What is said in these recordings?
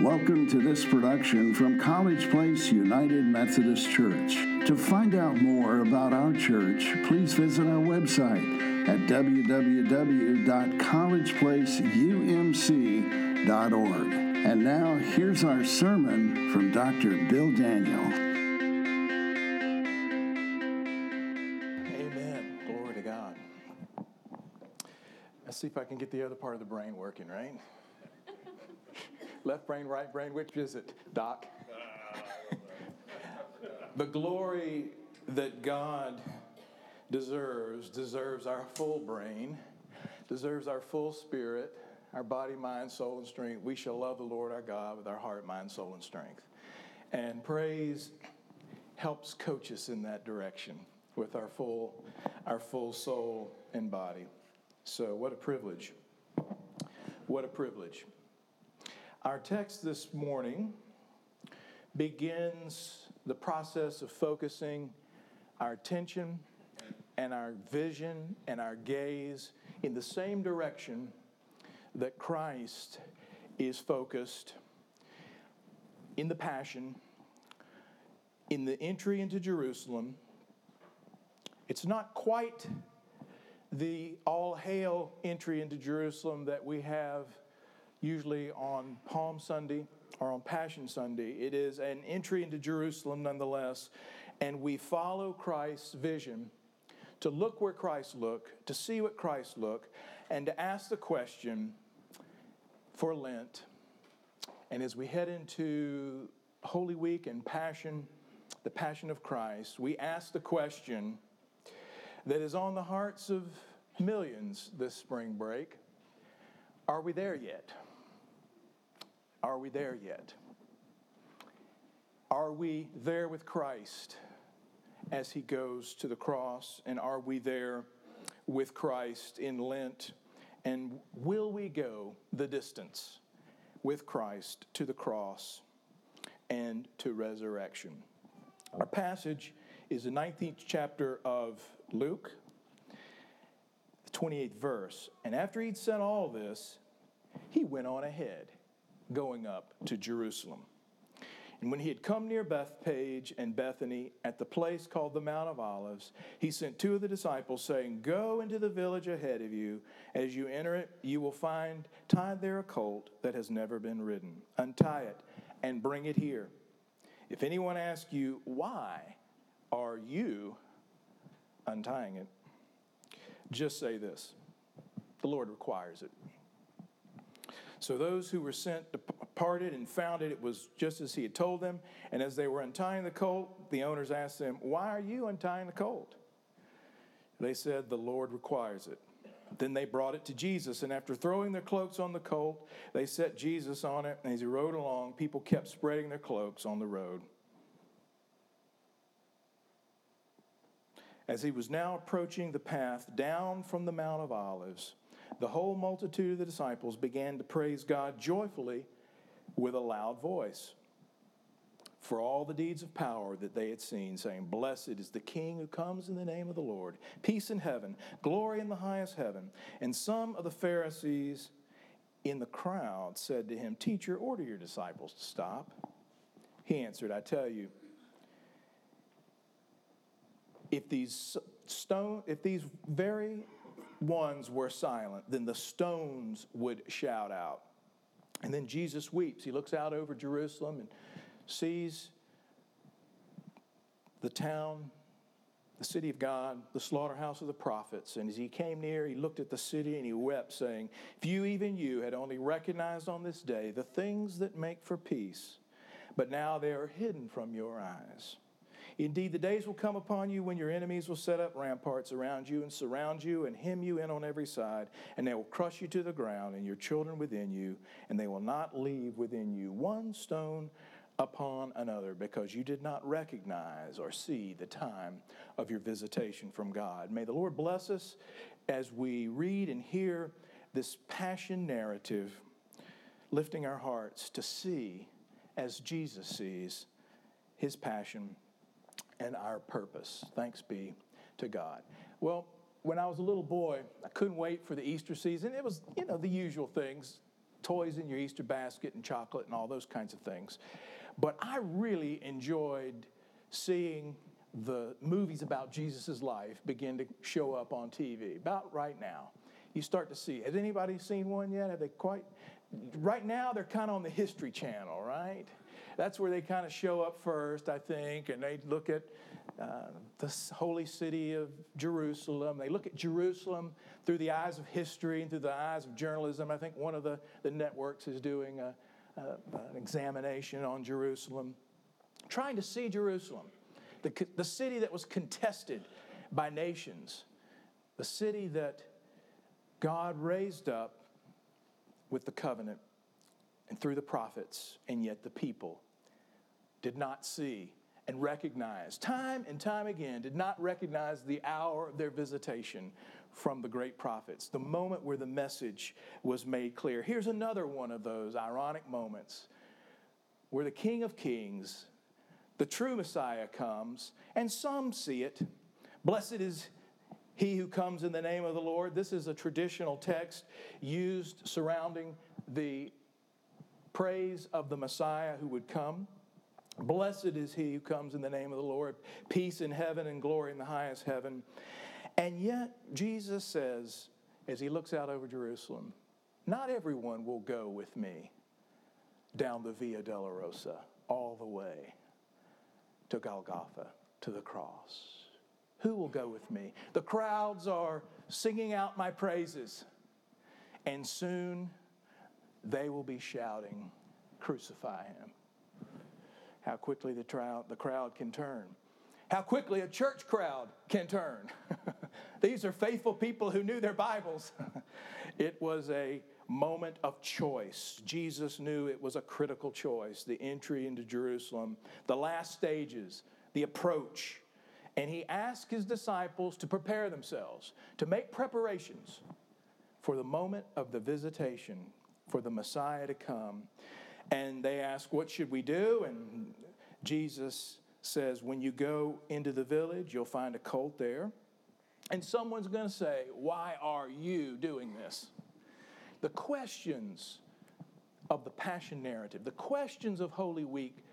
Welcome to this production from College Place United Methodist Church. To find out more about our church, please visit our website at www.collegeplaceumc.org. And now, here's our sermon from Dr. Bill Daniel. Amen. Glory to God. Let's see if I can get the other part of the brain working, right? Left brain, right brain, which is it, Doc? the glory that God deserves deserves our full brain, deserves our full spirit, our body, mind, soul, and strength. We shall love the Lord our God with our heart, mind, soul, and strength. And praise helps coach us in that direction with our full, our full soul and body. So, what a privilege. What a privilege. Our text this morning begins the process of focusing our attention and our vision and our gaze in the same direction that Christ is focused in the Passion, in the entry into Jerusalem. It's not quite the all hail entry into Jerusalem that we have usually on Palm Sunday or on Passion Sunday. It is an entry into Jerusalem nonetheless, and we follow Christ's vision to look where Christ looked, to see what Christ looked, and to ask the question for Lent. And as we head into Holy Week and Passion, the Passion of Christ, we ask the question that is on the hearts of millions this spring break Are we there yet? Are we there yet? Are we there with Christ as he goes to the cross? And are we there with Christ in Lent? And will we go the distance with Christ to the cross and to resurrection? Our passage is the 19th chapter of Luke, the 28th verse. And after he'd said all this, he went on ahead going up to Jerusalem. And when he had come near Bethphage and Bethany at the place called the Mount of Olives, he sent two of the disciples, saying, Go into the village ahead of you. As you enter it, you will find tied there a colt that has never been ridden. Untie it and bring it here. If anyone asks you, Why are you untying it? Just say this The Lord requires it. So those who were sent departed and found it. It was just as he had told them. And as they were untying the colt, the owners asked them, Why are you untying the colt? They said, The Lord requires it. Then they brought it to Jesus, and after throwing their cloaks on the colt, they set Jesus on it. And as he rode along, people kept spreading their cloaks on the road. As he was now approaching the path down from the Mount of Olives, the whole multitude of the disciples began to praise God joyfully with a loud voice for all the deeds of power that they had seen, saying, Blessed is the King who comes in the name of the Lord, peace in heaven, glory in the highest heaven. And some of the Pharisees in the crowd said to him, Teacher, order your disciples to stop. He answered, I tell you, if these stone, if these very ones were silent, then the stones would shout out. And then Jesus weeps. He looks out over Jerusalem and sees the town, the city of God, the slaughterhouse of the prophets. And as he came near, he looked at the city and he wept, saying, If you, even you, had only recognized on this day the things that make for peace, but now they are hidden from your eyes. Indeed, the days will come upon you when your enemies will set up ramparts around you and surround you and hem you in on every side, and they will crush you to the ground and your children within you, and they will not leave within you one stone upon another because you did not recognize or see the time of your visitation from God. May the Lord bless us as we read and hear this passion narrative, lifting our hearts to see as Jesus sees his passion and our purpose. Thanks be to God. Well, when I was a little boy, I couldn't wait for the Easter season. It was, you know, the usual things toys in your Easter basket and chocolate and all those kinds of things. But I really enjoyed seeing the movies about Jesus' life begin to show up on TV about right now. You start to see. Has anybody seen one yet? Have they quite? Right now, they're kind of on the History Channel, right? That's where they kind of show up first, I think, and they look at uh, the holy city of Jerusalem. They look at Jerusalem through the eyes of history and through the eyes of journalism. I think one of the, the networks is doing a, a, an examination on Jerusalem, trying to see Jerusalem the, the city that was contested by nations, the city that God raised up with the covenant and through the prophets, and yet the people did not see and recognize, time and time again, did not recognize the hour of their visitation from the great prophets, the moment where the message was made clear. Here's another one of those ironic moments where the King of Kings the true Messiah comes, and some see it. Blessed is he who comes in the name of the Lord. This is a traditional text used surrounding the praise of the Messiah who would come. Blessed is he who comes in the name of the Lord. Peace in heaven and glory in the highest heaven. And yet, Jesus says, as he looks out over Jerusalem, not everyone will go with me down the Via Dolorosa all the way to Golgotha, to the cross? Who will go with me? The crowds are singing out my praises, and soon they will be shouting, Crucify him. How quickly the, the crowd can turn. How quickly a church crowd can turn. These are faithful people who knew their Bibles. it was a moment of choice. Jesus knew it was a critical choice the entry into Jerusalem, the last stages, the approach. And he asked his disciples to prepare themselves, to make preparations for the moment of the visitation, for the Messiah to come. And they ask, What should we do? And Jesus says, When you go into the village, you'll find a colt there. And someone's going to say, Why are you doing this? The questions of the Passion narrative, the questions of Holy Week,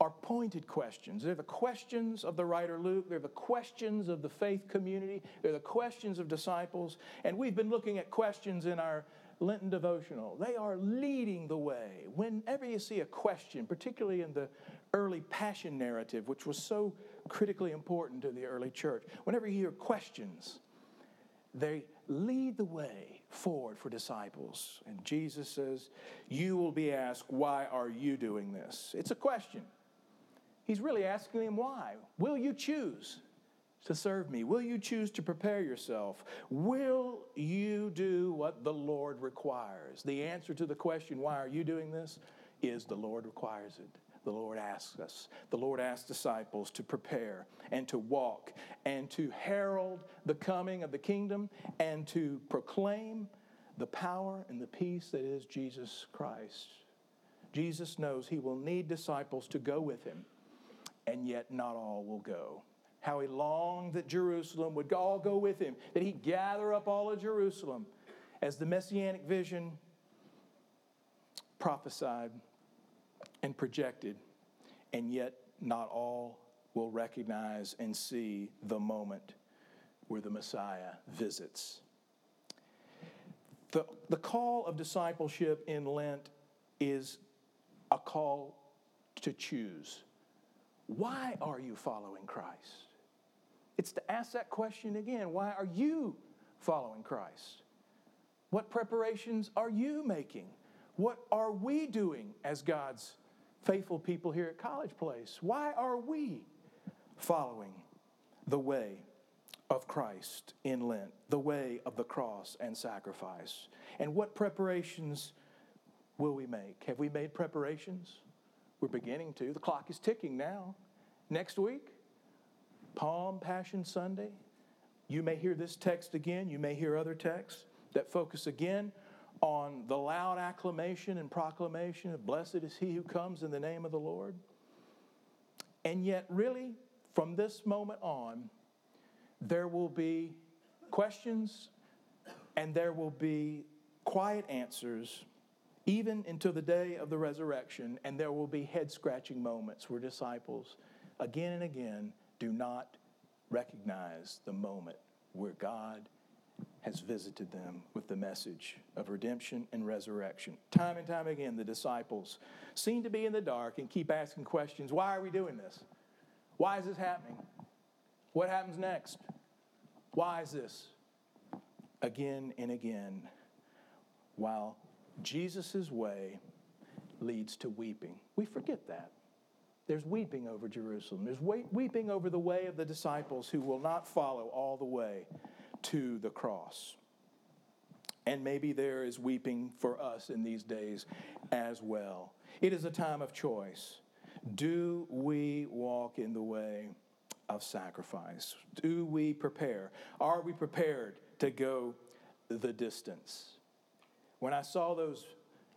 are pointed questions. They're the questions of the writer Luke, they're the questions of the faith community, they're the questions of disciples. And we've been looking at questions in our Lenten devotional. They are leading the way. Whenever you see a question, particularly in the early Passion narrative, which was so critically important to the early church, whenever you hear questions, they lead the way forward for disciples. And Jesus says, You will be asked, Why are you doing this? It's a question. He's really asking them why. Will you choose to serve me? Will you choose to prepare yourself? Will you do what the Lord requires? The answer to the question, Why are you doing this? is the Lord requires it the Lord asks us. The Lord asks disciples to prepare and to walk and to herald the coming of the kingdom and to proclaim the power and the peace that is Jesus Christ. Jesus knows he will need disciples to go with him, and yet not all will go. How he longed that Jerusalem would all go with him, that he'd gather up all of Jerusalem as the messianic vision prophesied and projected, and yet not all will recognize and see the moment where the Messiah visits. The, the call of discipleship in Lent is a call to choose. Why are you following Christ? It's to ask that question again. Why are you following Christ? What preparations are you making? What are we doing as God's faithful people here at College Place? Why are we following the way of Christ in Lent, the way of the cross and sacrifice? And what preparations will we make? Have we made preparations? We're beginning to. The clock is ticking now. Next week, Palm Passion Sunday. You may hear this text again. You may hear other texts that focus again on the loud acclamation and proclamation of blessed is he who comes in the name of the Lord. And yet, really, from this moment on, there will be questions and there will be quiet answers even until the day of the resurrection, and there will be head scratching moments where disciples, again and again, do not recognize the moment where God has visited them with the message of redemption and resurrection. Time and time again, the disciples seem to be in the dark and keep asking questions Why are we doing this? Why is this happening? What happens next? Why is this? Again and again, while Jesus' way leads to weeping. We forget that. There's weeping over Jerusalem. There's weeping over the way of the disciples who will not follow all the way to the cross. And maybe there is weeping for us in these days as well. It is a time of choice. Do we walk in the way of sacrifice? Do we prepare? Are we prepared to go the distance? When I saw those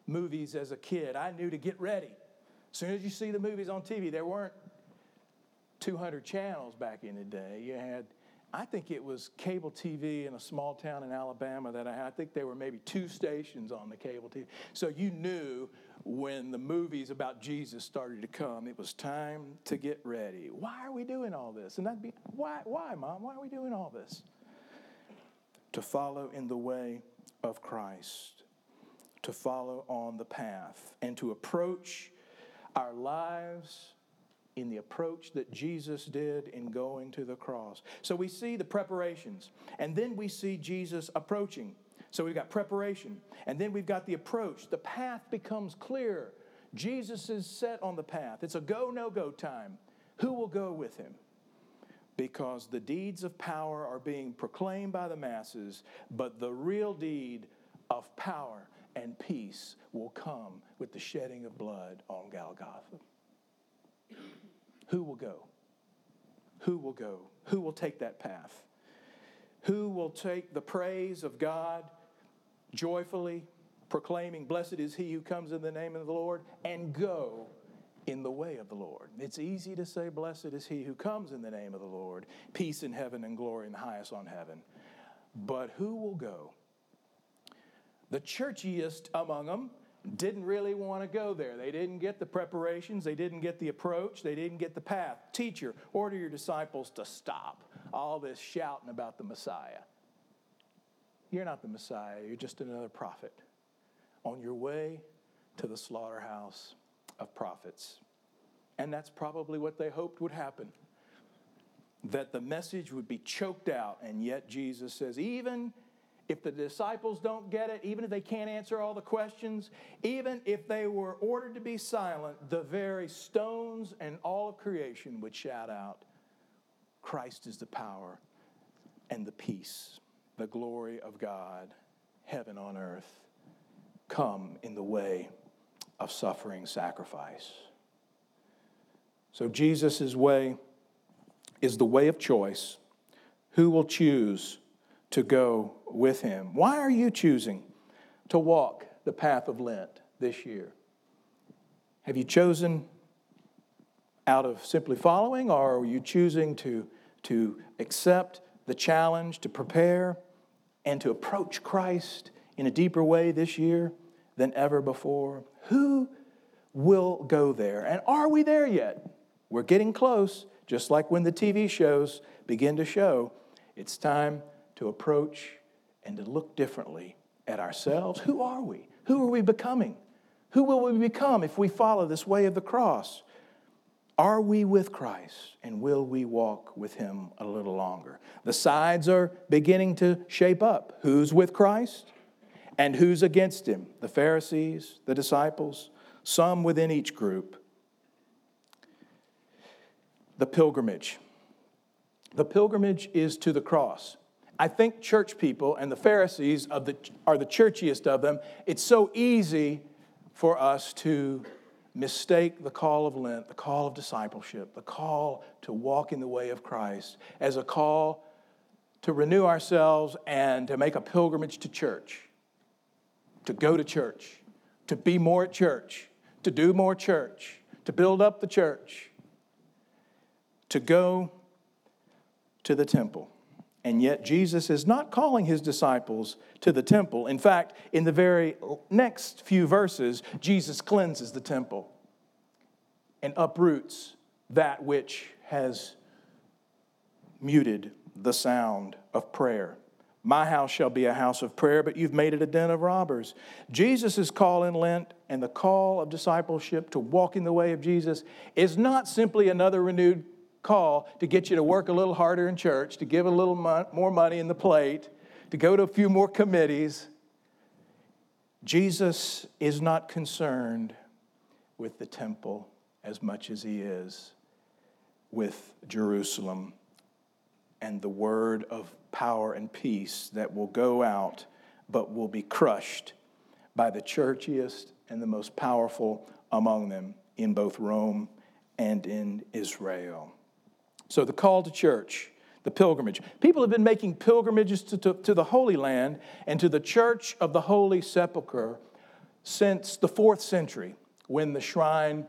movies as a kid, I knew to get ready. As soon as you see the movies on TV, there weren't 200 channels back in the day. You had, I think it was cable TV in a small town in Alabama that I had. I think there were maybe two stations on the cable TV. So you knew when the movies about Jesus started to come, it was time to get ready. Why are we doing all this? And that'd be, why, why, Mom? Why are we doing all this? To follow in the way of Christ to follow on the path and to approach our lives in the approach that Jesus did in going to the cross. So we see the preparations, and then we see Jesus approaching. So we've got preparation, and then we've got the approach. The path becomes clear. Jesus is set on the path. It's a go, no go time. Who will go with him? Because the deeds of power are being proclaimed by the masses, but the real deed of power and peace will come with the shedding of blood on Golgotha. Who will go? Who will go? Who will take that path? Who will take the praise of God joyfully, proclaiming, Blessed is he who comes in the name of the Lord, and go in the way of the Lord? It's easy to say, Blessed is he who comes in the name of the Lord, peace in heaven and glory in the highest on heaven. But who will go? The churchiest among them didn't really want to go there. They didn't get the preparations, they didn't get the approach, they didn't get the path. Teacher, order your disciples to stop all this shouting about the Messiah. You're not the Messiah, you're just another prophet on your way to the slaughterhouse of prophets. And that's probably what they hoped would happen. That the message would be choked out, and yet Jesus says, even if the disciples don't get it, even if they can't answer all the questions, even if they were ordered to be silent, the very stones and all of creation would shout out, Christ is the power and the peace, the glory of God, heaven on earth, come in the way of suffering sacrifice. So, Jesus' way is the way of choice. Who will choose to go with him. Why are you choosing to walk the path of Lent this year? Have you chosen out of simply following, or are you choosing to, to accept the challenge, to prepare, and to approach Christ in a deeper way this year than ever before? Who will go there? And are we there yet? We're getting close, just like when the TV shows begin to show. It's time to approach and to look differently at ourselves. Who are we? Who are we becoming? Who will we become if we follow this way of the cross? Are we with Christ and will we walk with him a little longer? The sides are beginning to shape up. Who's with Christ and who's against him? The Pharisees, the disciples, some within each group. The pilgrimage. The pilgrimage is to the cross. I think church people and the Pharisees the, are the churchiest of them. It's so easy for us to mistake the call of Lent, the call of discipleship, the call to walk in the way of Christ as a call to renew ourselves and to make a pilgrimage to church, to go to church, to be more at church, to do more church, to build up the church, to go to the temple And yet, Jesus is not calling his disciples to the temple. In fact, in the very next few verses, Jesus cleanses the temple and uproots that which has muted the sound of prayer. My house shall be a house of prayer, but you've made it a den of robbers. Jesus' call in Lent and the call of discipleship to walk in the way of Jesus is not simply another renewed call to get you to work a little harder in church, to give a little mo- more money in the plate, to go to a few more committees. Jesus is not concerned with the temple as much as he is with Jerusalem and the word of power and peace that will go out but will be crushed by the churchiest and the most powerful among them in both Rome and in Israel. So, the call to church, the pilgrimage. People have been making pilgrimages to, to, to the Holy Land and to the church of the Holy Sepulchre since the fourth century when the shrine,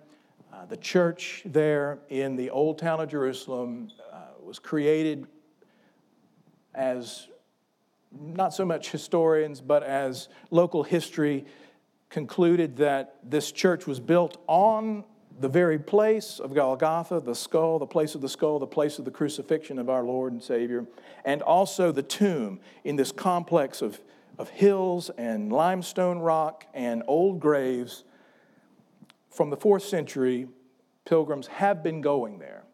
uh, the church there in the old town of Jerusalem, uh, was created as not so much historians, but as local history concluded that this church was built on the very place of Golgotha, the skull, the place of the skull, the place of the crucifixion of our Lord and Savior, and also the tomb in this complex of, of hills and limestone rock and old graves. From the fourth century, pilgrims have been going there.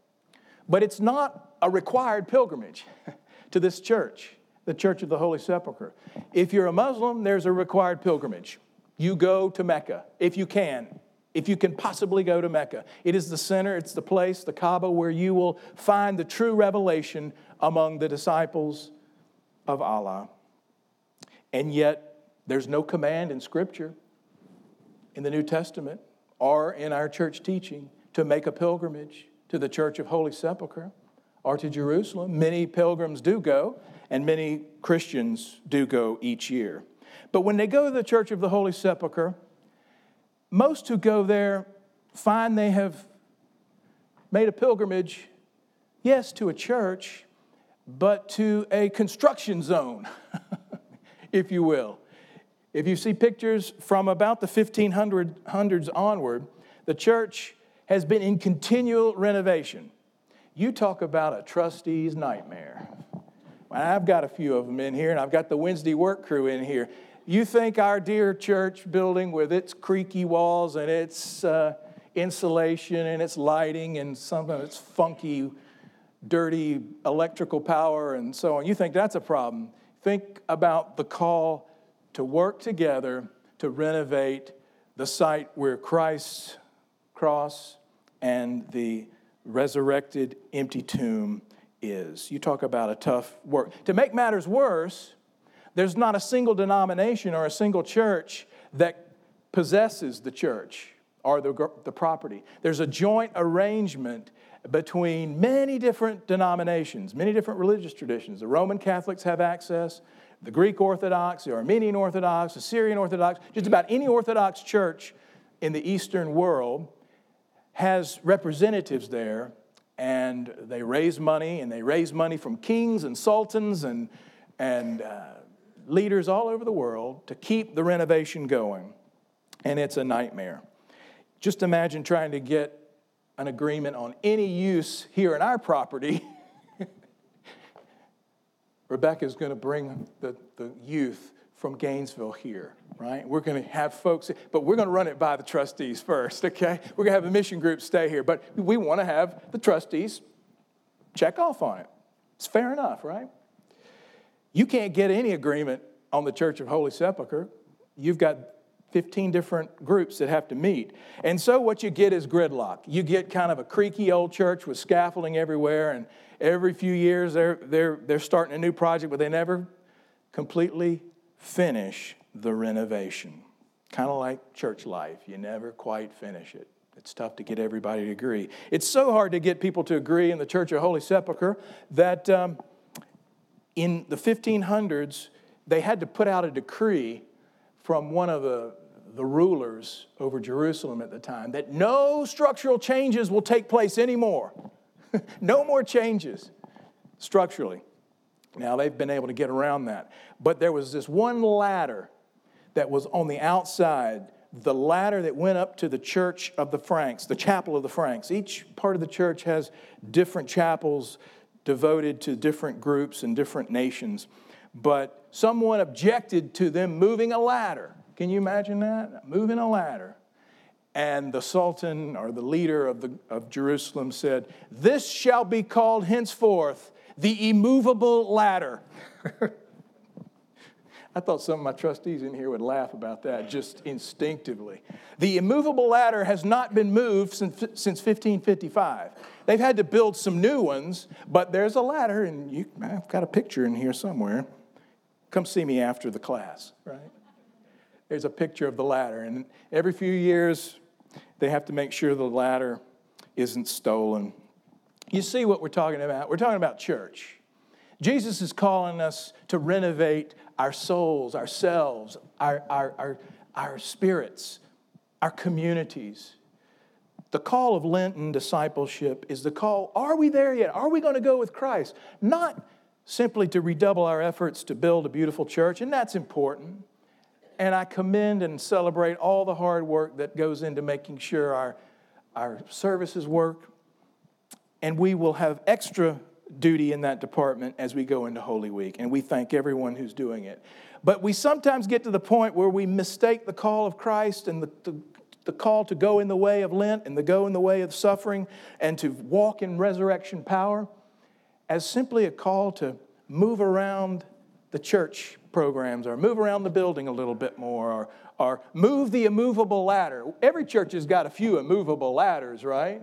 But it's not a required pilgrimage to this church, the Church of the Holy Sepulchre. If you're a Muslim, there's a required pilgrimage. You go to Mecca if you can if you can possibly go to Mecca. It is the center, it's the place, the Kaaba, where you will find the true revelation among the disciples of Allah. And yet, there's no command in Scripture, in the New Testament, or in our church teaching to make a pilgrimage to the Church of Holy Sepulchre or to Jerusalem. Many pilgrims do go, and many Christians do go each year. But when they go to the Church of the Holy Sepulchre, most who go there find they have made a pilgrimage, yes, to a church, but to a construction zone, if you will. If you see pictures from about the 1500s onward, the church has been in continual renovation. You talk about a trustee's nightmare. I've got a few of them in here, and I've got the Wednesday work crew in here. You think our dear church building with its creaky walls and its uh, insulation and its lighting and some of its funky, dirty electrical power and so on, you think that's a problem. Think about the call to work together to renovate the site where Christ's cross and the resurrected empty tomb is. You talk about a tough work. To make matters worse, there's not a single denomination or a single church that possesses the church or the, the property. There's a joint arrangement between many different denominations, many different religious traditions. The Roman Catholics have access, the Greek Orthodox, the Armenian Orthodox, the Syrian Orthodox, just about any Orthodox church in the Eastern world has representatives there, and they raise money, and they raise money from kings and sultans and, and uh, leaders all over the world to keep the renovation going, and it's a nightmare. Just imagine trying to get an agreement on any use here in our property. Rebecca's going to bring the, the youth from Gainesville here, right? We're going to have folks, but we're going to run it by the trustees first, okay? We're going to have the mission group stay here, but we want to have the trustees check off on it. It's fair enough, right? You can't get any agreement on the Church of Holy Sepulchre. You've got 15 different groups that have to meet. And so what you get is gridlock. You get kind of a creaky old church with scaffolding everywhere, and every few years they're, they're, they're starting a new project, but they never completely finish the renovation. Kind of like church life, you never quite finish it. It's tough to get everybody to agree. It's so hard to get people to agree in the Church of Holy Sepulchre that. Um, in the 1500s, they had to put out a decree from one of the, the rulers over Jerusalem at the time that no structural changes will take place anymore. no more changes structurally. Now, they've been able to get around that. But there was this one ladder that was on the outside, the ladder that went up to the church of the Franks, the chapel of the Franks. Each part of the church has different chapels devoted to different groups and different nations. But someone objected to them moving a ladder. Can you imagine that? Moving a ladder. And the Sultan or the leader of, the, of Jerusalem said, This shall be called henceforth the immovable ladder. I thought some of my trustees in here would laugh about that just instinctively. The immovable ladder has not been moved since, since 1555. They've had to build some new ones, but there's a ladder, and you, I've got a picture in here somewhere. Come see me after the class, right? There's a picture of the ladder, and every few years they have to make sure the ladder isn't stolen. You see what we're talking about? We're talking about church. Jesus is calling us to renovate our souls, ourselves, our, our, our, our spirits, our communities. The call of Lenten discipleship is the call are we there yet? Are we going to go with Christ? Not simply to redouble our efforts to build a beautiful church, and that's important. And I commend and celebrate all the hard work that goes into making sure our, our services work. And we will have extra duty in that department as we go into Holy Week, and we thank everyone who's doing it. But we sometimes get to the point where we mistake the call of Christ and the, the, the call to go in the way of Lent and to go in the way of suffering and to walk in resurrection power as simply a call to move around the church programs or move around the building a little bit more or, or move the immovable ladder. Every church has got a few immovable ladders, right?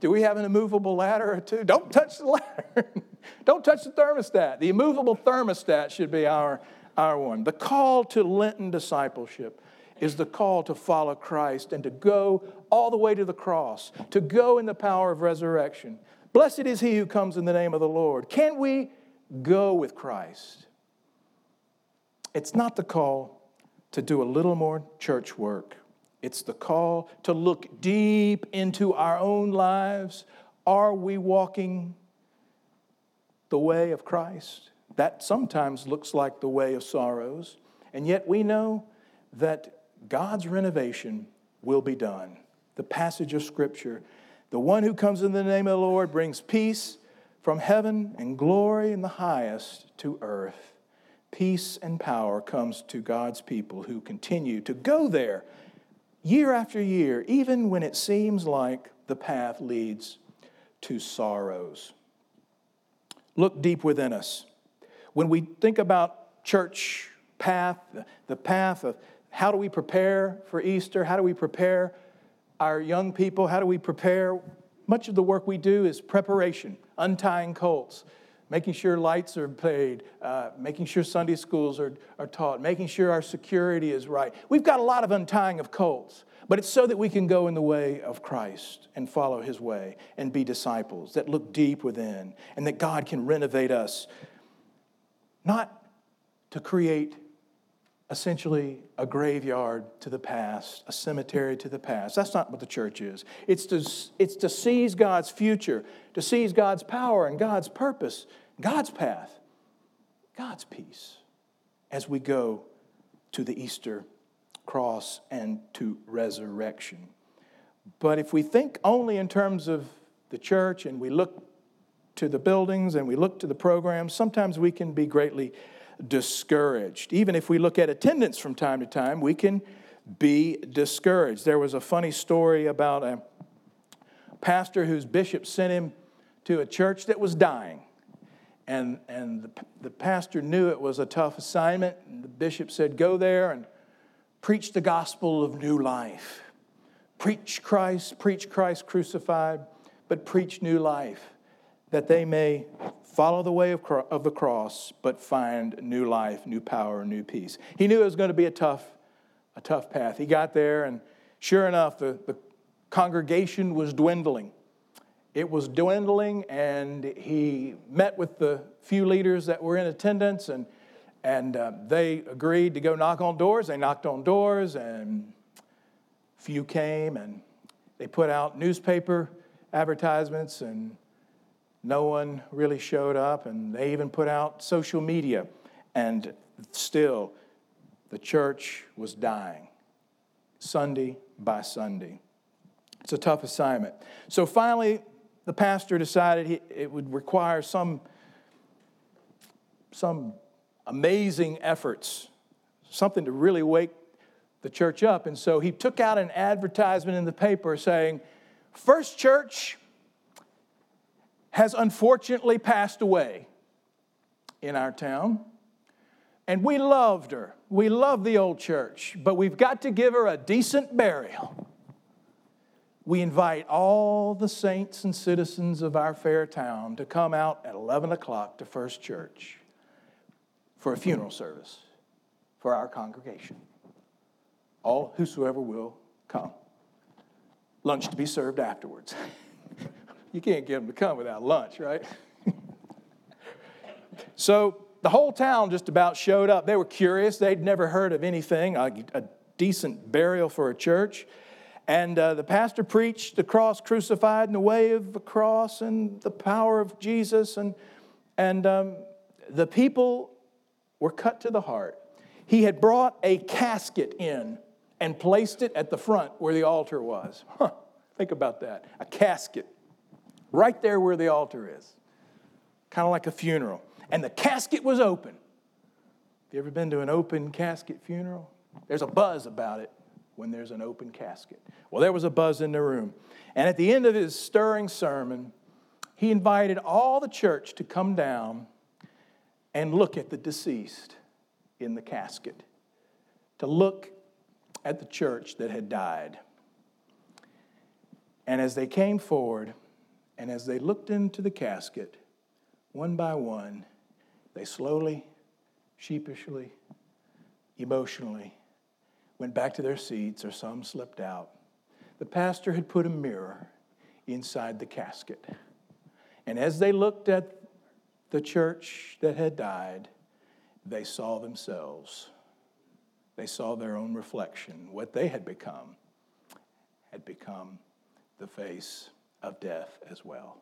Do we have an immovable ladder or two? Don't touch the ladder. Don't touch the thermostat. The immovable thermostat should be our, our one. The call to Lenten discipleship is the call to follow Christ and to go all the way to the cross, to go in the power of resurrection. Blessed is he who comes in the name of the Lord. Can we go with Christ? It's not the call to do a little more church work. It's the call to look deep into our own lives. Are we walking the way of Christ? That sometimes looks like the way of sorrows, and yet we know that God's renovation will be done. The passage of Scripture the one who comes in the name of the Lord brings peace from heaven and glory in the highest to earth. Peace and power comes to God's people who continue to go there year after year, even when it seems like the path leads to sorrows. Look deep within us. When we think about church path, the path of how do we prepare for Easter? How do we prepare our young people? How do we prepare? Much of the work we do is preparation, untying colts, making sure lights are paid, uh, making sure Sunday schools are, are taught, making sure our security is right. We've got a lot of untying of colts, but it's so that we can go in the way of Christ and follow his way and be disciples that look deep within and that God can renovate us, not to create essentially a graveyard to the past, a cemetery to the past. That's not what the church is. It's to, it's to seize God's future, to seize God's power and God's purpose, God's path, God's peace as we go to the Easter cross and to resurrection. But if we think only in terms of the church and we look to the buildings and we look to the programs, sometimes we can be greatly discouraged. Even if we look at attendance from time to time, we can be discouraged. There was a funny story about a pastor whose bishop sent him to a church that was dying. And, and the, the pastor knew it was a tough assignment. And the bishop said, Go there and preach the gospel of new life. Preach Christ, preach Christ crucified, but preach new life that they may follow the way of, cro- of the cross, but find new life, new power, new peace. He knew it was going to be a tough, a tough path. He got there, and sure enough, the, the congregation was dwindling. It was dwindling, and he met with the few leaders that were in attendance, and, and uh, they agreed to go knock on doors. They knocked on doors, and few came, and they put out newspaper advertisements and no one really showed up, and they even put out social media, and still the church was dying, Sunday by Sunday. It's a tough assignment. So finally, the pastor decided he, it would require some, some amazing efforts, something to really wake the church up. And so he took out an advertisement in the paper saying, First Church has unfortunately passed away in our town. And we loved her. We love the old church, but we've got to give her a decent burial. We invite all the saints and citizens of our fair town to come out at 11 o'clock to First Church for a funeral service for our congregation. All whosoever will come. Lunch to be served afterwards. you can't get them to come without lunch, right? so the whole town just about showed up. They were curious. They'd never heard of anything, a, a decent burial for a church. And uh, the pastor preached the cross crucified in the way of the cross and the power of Jesus. And, and um, the people were cut to the heart. He had brought a casket in and placed it at the front where the altar was. Huh, think about that. A casket right there where the altar is, kind of like a funeral and the casket was open. Have you ever been to an open casket funeral? There's a buzz about it when there's an open casket. Well, there was a buzz in the room. And at the end of his stirring sermon, he invited all the church to come down and look at the deceased in the casket, to look at the church that had died. And as they came forward and as they looked into the casket, one by one, they slowly, sheepishly, emotionally went back to their seats, or some slipped out. The pastor had put a mirror inside the casket. And as they looked at the church that had died, they saw themselves. They saw their own reflection. What they had become had become the face of death as well.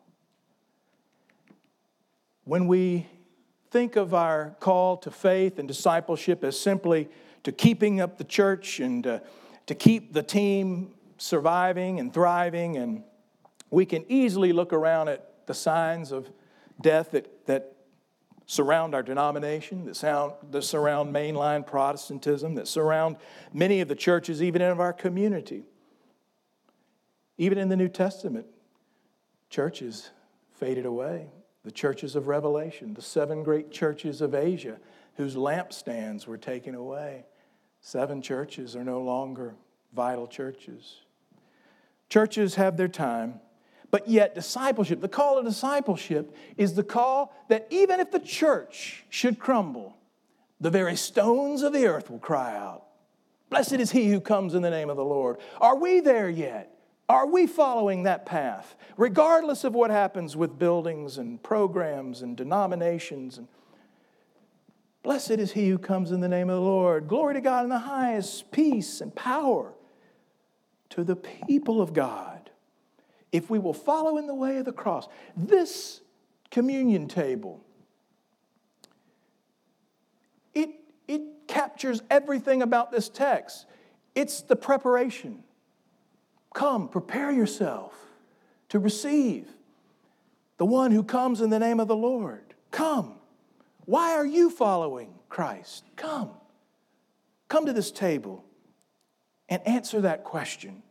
When we think of our call to faith and discipleship as simply to keeping up the church and uh, to keep the team surviving and thriving. And we can easily look around at the signs of death that, that surround our denomination, that, sound, that surround mainline Protestantism, that surround many of the churches, even in our community. Even in the New Testament, churches faded away the churches of Revelation, the seven great churches of Asia whose lampstands were taken away. Seven churches are no longer vital churches. Churches have their time, but yet discipleship, the call of discipleship, is the call that even if the church should crumble, the very stones of the earth will cry out, Blessed is he who comes in the name of the Lord. Are we there yet? Are we following that path, regardless of what happens with buildings and programs and denominations? And blessed is he who comes in the name of the Lord. Glory to God in the highest, peace and power to the people of God. If we will follow in the way of the cross, this communion table, it, it captures everything about this text. It's the preparation Come, prepare yourself to receive the one who comes in the name of the Lord. Come. Why are you following Christ? Come. Come to this table and answer that question.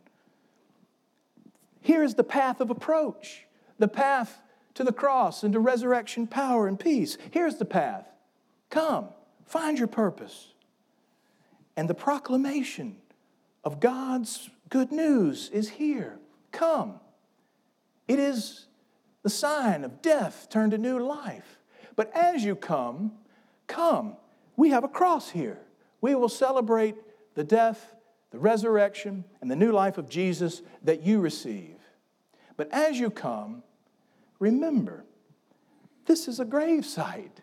Here is the path of approach, the path to the cross and to resurrection power and peace. Here's the path. Come, find your purpose. And the proclamation of God's good news is here. Come. It is the sign of death turned to new life. But as you come, come. We have a cross here. We will celebrate the death, the resurrection, and the new life of Jesus that you receive. But as you come, remember, this is a grave site.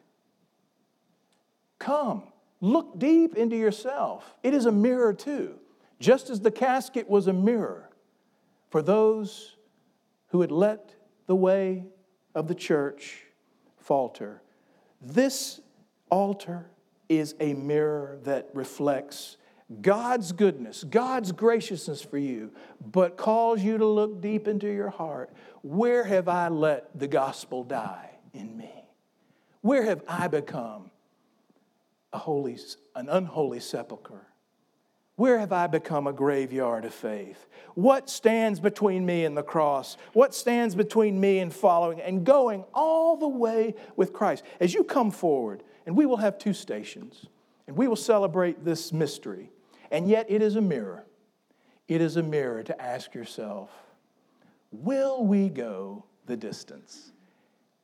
Come, look deep into yourself. It is a mirror, too just as the casket was a mirror for those who had let the way of the church falter, this altar is a mirror that reflects God's goodness, God's graciousness for you, but calls you to look deep into your heart. Where have I let the gospel die in me? Where have I become a holy, an unholy sepulchre? Where have I become a graveyard of faith? What stands between me and the cross? What stands between me and following and going all the way with Christ? As you come forward, and we will have two stations, and we will celebrate this mystery, and yet it is a mirror. It is a mirror to ask yourself will we go the distance?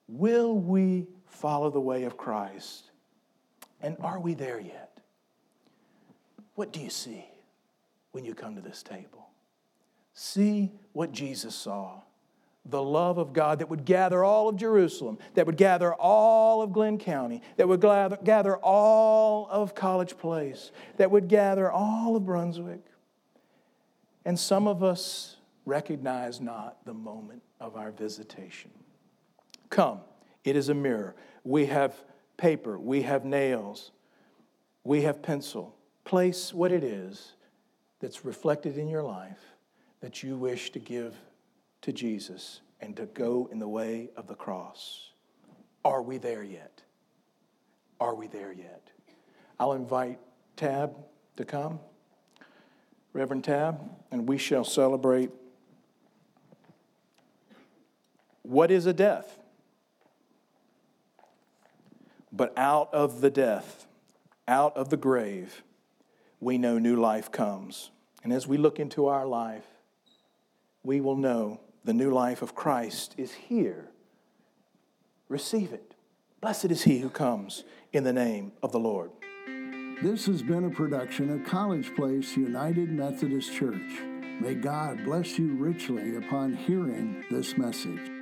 Will we follow the way of Christ? And are we there yet? What do you see when you come to this table? See what Jesus saw the love of God that would gather all of Jerusalem, that would gather all of Glynn County, that would gather, gather all of College Place, that would gather all of Brunswick. And some of us recognize not the moment of our visitation. Come, it is a mirror. We have paper, we have nails, we have pencil place what it is that's reflected in your life that you wish to give to Jesus and to go in the way of the cross. Are we there yet? Are we there yet? I'll invite Tab to come, Reverend Tab, and we shall celebrate what is a death. But out of the death, out of the grave, we know new life comes. And as we look into our life, we will know the new life of Christ is here. Receive it. Blessed is he who comes in the name of the Lord. This has been a production of College Place United Methodist Church. May God bless you richly upon hearing this message.